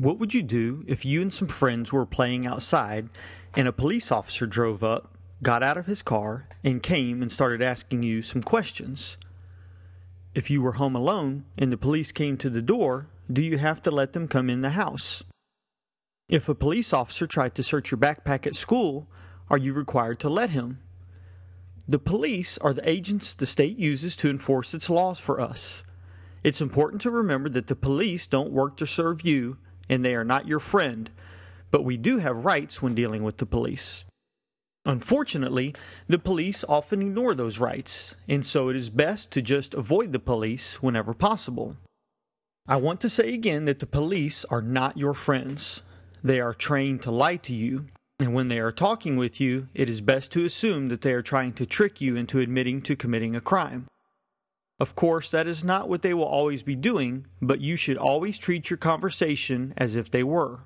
What would you do if you and some friends were playing outside and a police officer drove up, got out of his car, and came and started asking you some questions? If you were home alone and the police came to the door, do you have to let them come in the house? If a police officer tried to search your backpack at school, are you required to let him? The police are the agents the state uses to enforce its laws for us. It's important to remember that the police don't work to serve you and they are not your friend, but we do have rights when dealing with the police. Unfortunately, the police often ignore those rights, and so it is best to just avoid the police whenever possible. I want to say again that the police are not your friends. They are trained to lie to you, and when they are talking with you, it is best to assume that they are trying to trick you into admitting to committing a crime. Of course, that is not what they will always be doing, but you should always treat your conversation as if they were.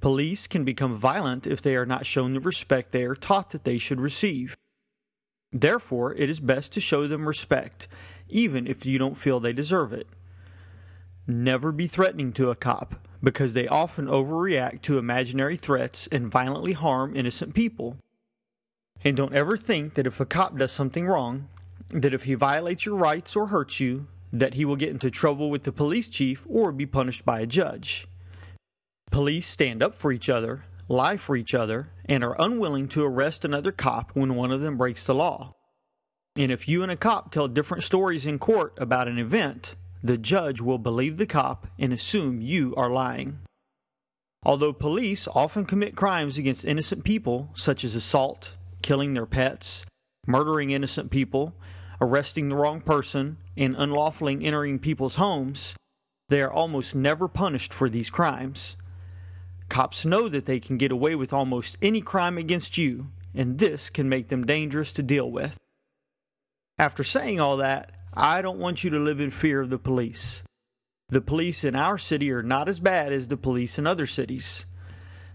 Police can become violent if they are not shown the respect they are taught that they should receive. Therefore, it is best to show them respect, even if you don't feel they deserve it. Never be threatening to a cop, because they often overreact to imaginary threats and violently harm innocent people. And don't ever think that if a cop does something wrong, that if he violates your rights or hurts you, that he will get into trouble with the police chief or be punished by a judge. Police stand up for each other, lie for each other, and are unwilling to arrest another cop when one of them breaks the law. And if you and a cop tell different stories in court about an event, the judge will believe the cop and assume you are lying. Although police often commit crimes against innocent people, such as assault, killing their pets, murdering innocent people, arresting the wrong person, and unlawfully entering people's homes, they are almost never punished for these crimes. Cops know that they can get away with almost any crime against you, and this can make them dangerous to deal with. After saying all that, I don't want you to live in fear of the police. The police in our city are not as bad as the police in other cities.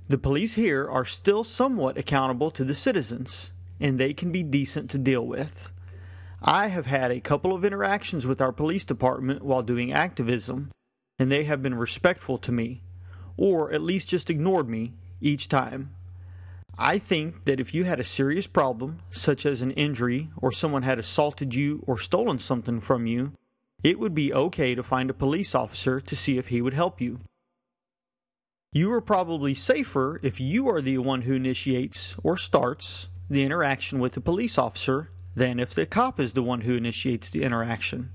The police here are still somewhat accountable to the citizens, and they can be decent to deal with. I have had a couple of interactions with our police department while doing activism, and they have been respectful to me, or at least just ignored me each time. I think that if you had a serious problem, such as an injury or someone had assaulted you or stolen something from you, it would be okay to find a police officer to see if he would help you. You are probably safer if you are the one who initiates or starts the interaction with the police officer than if the cop is the one who initiates the interaction.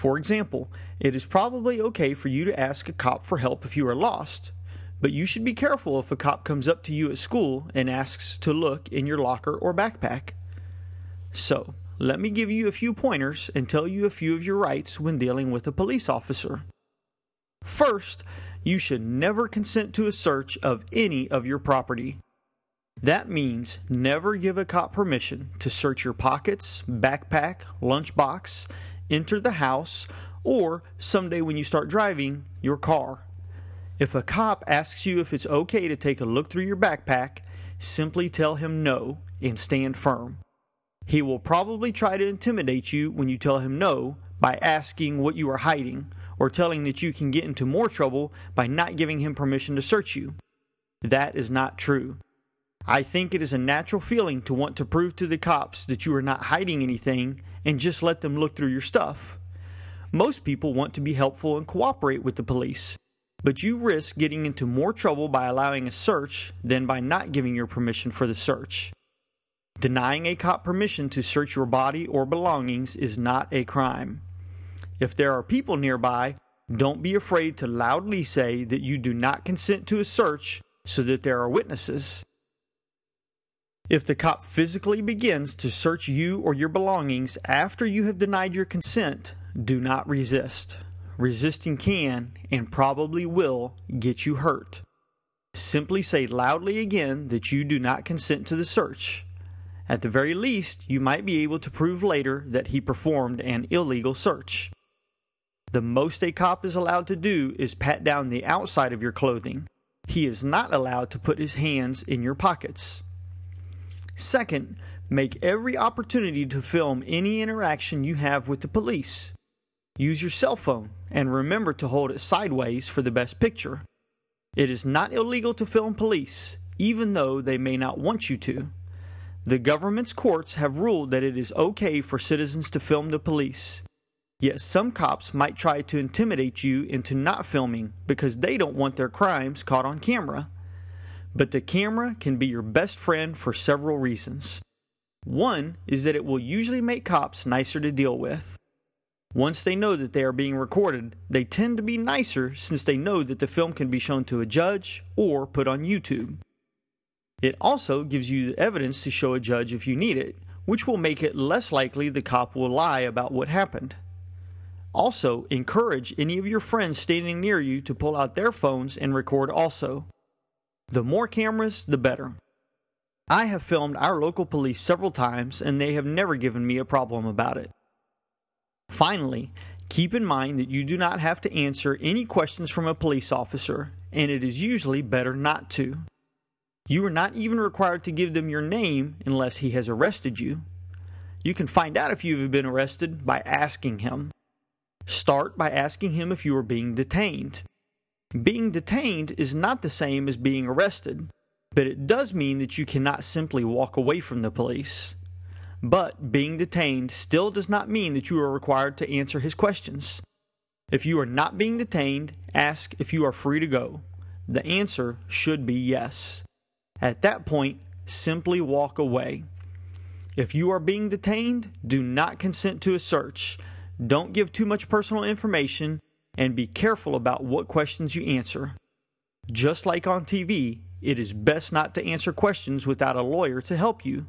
For example, it is probably okay for you to ask a cop for help if you are lost, but you should be careful if a cop comes up to you at school and asks to look in your locker or backpack. So, let me give you a few pointers and tell you a few of your rights when dealing with a police officer. First, you should never consent to a search of any of your property. That means never give a cop permission to search your pockets, backpack, lunchbox, enter the house, or someday when you start driving, your car. If a cop asks you if it's okay to take a look through your backpack, simply tell him no and stand firm. He will probably try to intimidate you when you tell him no by asking what you are hiding or telling that you can get into more trouble by not giving him permission to search you. That is not true. I think it is a natural feeling to want to prove to the cops that you are not hiding anything and just let them look through your stuff. Most people want to be helpful and cooperate with the police, but you risk getting into more trouble by allowing a search than by not giving your permission for the search. Denying a cop permission to search your body or belongings is not a crime. If there are people nearby, don't be afraid to loudly say that you do not consent to a search so that there are witnesses. If the cop physically begins to search you or your belongings after you have denied your consent, do not resist. Resisting can and probably will get you hurt. Simply say loudly again that you do not consent to the search. At the very least, you might be able to prove later that he performed an illegal search. The most a cop is allowed to do is pat down the outside of your clothing. He is not allowed to put his hands in your pockets. Second, make every opportunity to film any interaction you have with the police. Use your cell phone and remember to hold it sideways for the best picture. It is not illegal to film police, even though they may not want you to. The government's courts have ruled that it is okay for citizens to film the police. Yet some cops might try to intimidate you into not filming because they don't want their crimes caught on camera. But the camera can be your best friend for several reasons. One is that it will usually make cops nicer to deal with. Once they know that they are being recorded, they tend to be nicer since they know that the film can be shown to a judge or put on YouTube. It also gives you the evidence to show a judge if you need it, which will make it less likely the cop will lie about what happened. Also, encourage any of your friends standing near you to pull out their phones and record also. The more cameras, the better. I have filmed our local police several times and they have never given me a problem about it. Finally, keep in mind that you do not have to answer any questions from a police officer, and it is usually better not to. You are not even required to give them your name unless he has arrested you. You can find out if you have been arrested by asking him. Start by asking him if you are being detained. Being detained is not the same as being arrested, but it does mean that you cannot simply walk away from the police. But being detained still does not mean that you are required to answer his questions. If you are not being detained, ask if you are free to go. The answer should be yes. At that point, simply walk away. If you are being detained, do not consent to a search. Don't give too much personal information and be careful about what questions you answer. Just like on TV, it is best not to answer questions without a lawyer to help you.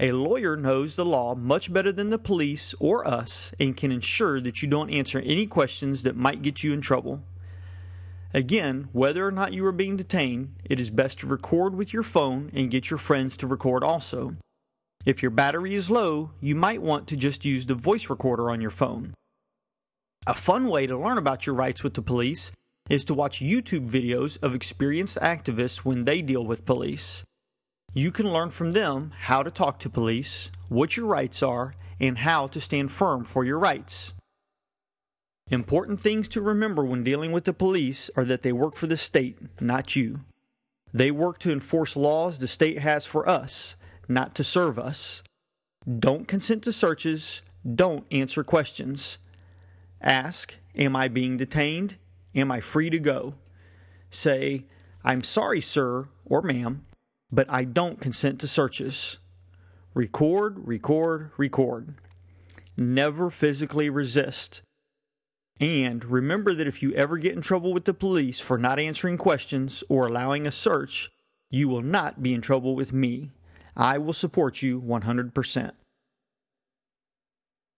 A lawyer knows the law much better than the police or us and can ensure that you don't answer any questions that might get you in trouble. Again, whether or not you are being detained, it is best to record with your phone and get your friends to record also. If your battery is low, you might want to just use the voice recorder on your phone. A fun way to learn about your rights with the police is to watch YouTube videos of experienced activists when they deal with police. You can learn from them how to talk to police, what your rights are, and how to stand firm for your rights. Important things to remember when dealing with the police are that they work for the state, not you. They work to enforce laws the state has for us, not to serve us. Don't consent to searches. Don't answer questions. Ask, Am I being detained? Am I free to go? Say, I'm sorry, sir or ma'am, but I don't consent to searches. Record, record, record. Never physically resist. And remember that if you ever get in trouble with the police for not answering questions or allowing a search, you will not be in trouble with me. I will support you 100%.